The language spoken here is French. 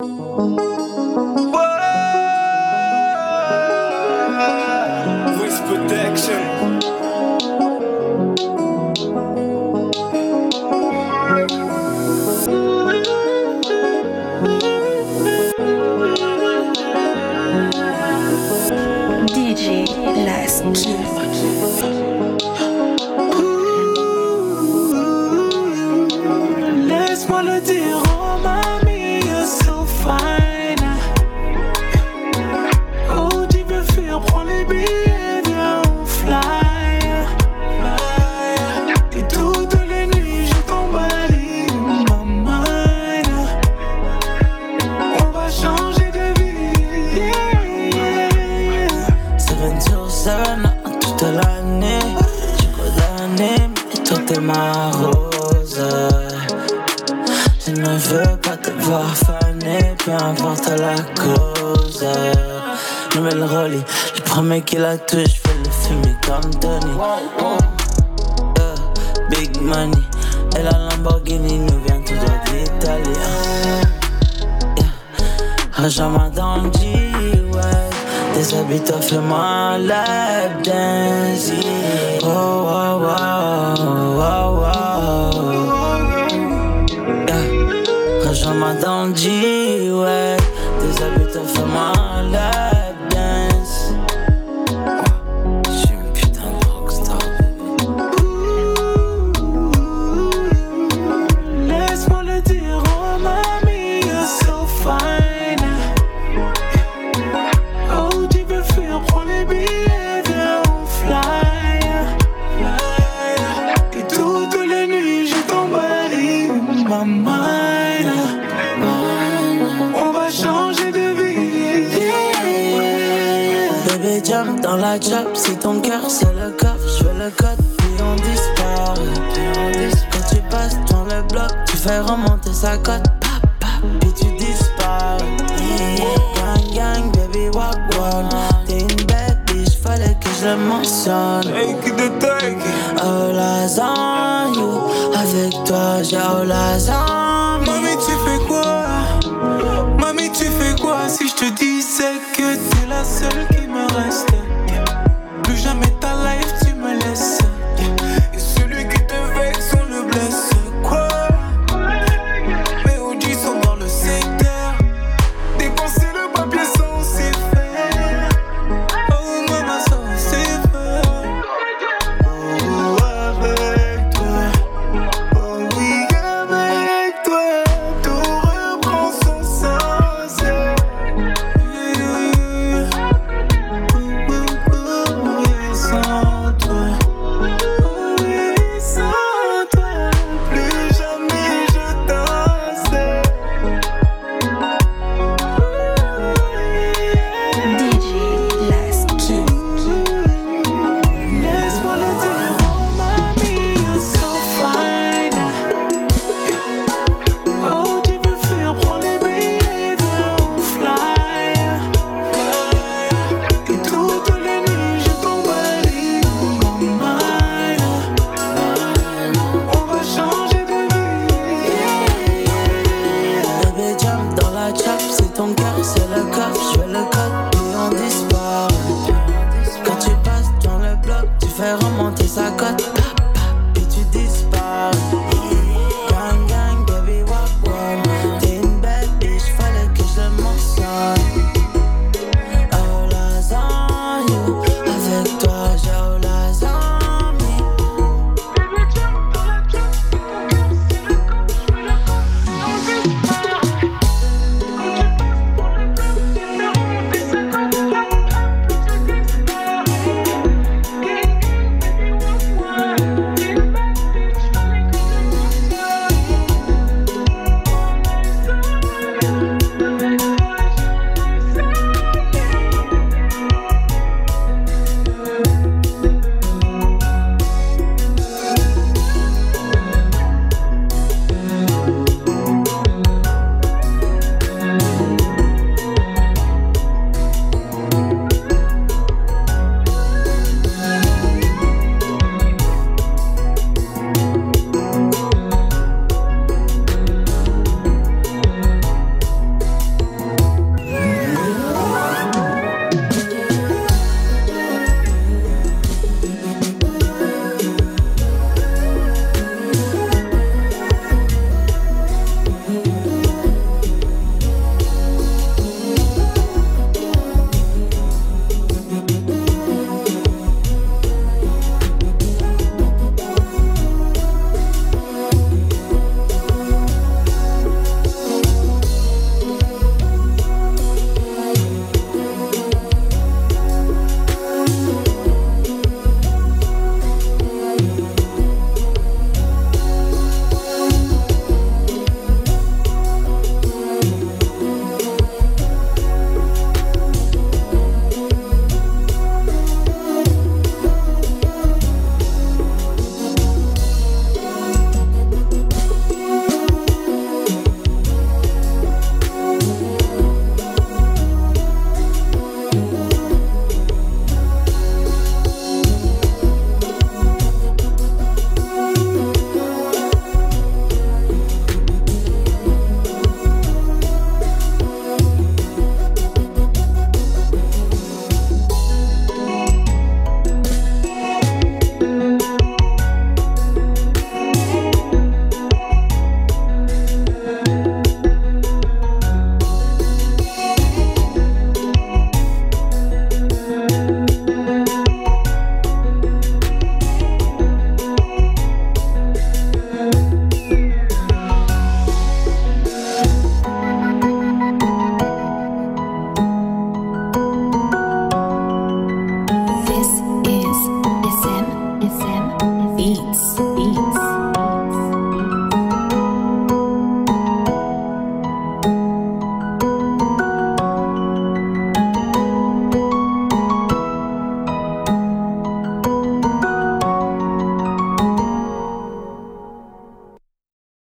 Voice protection. DJ Last Laisse-moi le dire, oh mamie, toi t'es ma rose. Je ne veux pas te voir faner, peu importe la cause. Nouvelle Rolly, le premier qui la touche, je fais le fumer comme Tony. Euh, big money, et la Lamborghini nous vient tout droit d'Italie. Rejoins-moi dans le G-Way. Déshabille-toi, fais-moi un lap dance. Rejoins-moi dans le G-Way. Déshabille-toi, fais-moi un lap dance. Dans la chop, si ton cœur c'est le coffre, je veux le code, puis on disparaît. Quand tu passes dans le bloc, tu fais remonter sa cote, pap, pap, puis tu disparais. Gang gang, baby walk one. T'es une belle bitch, fallait que je le mentionne. Take the take. Oh lasagne, avec toi j'ai oh lasagne. Mamie, tu fais quoi? Mamie, tu fais quoi si je te disais que t'es la seule qui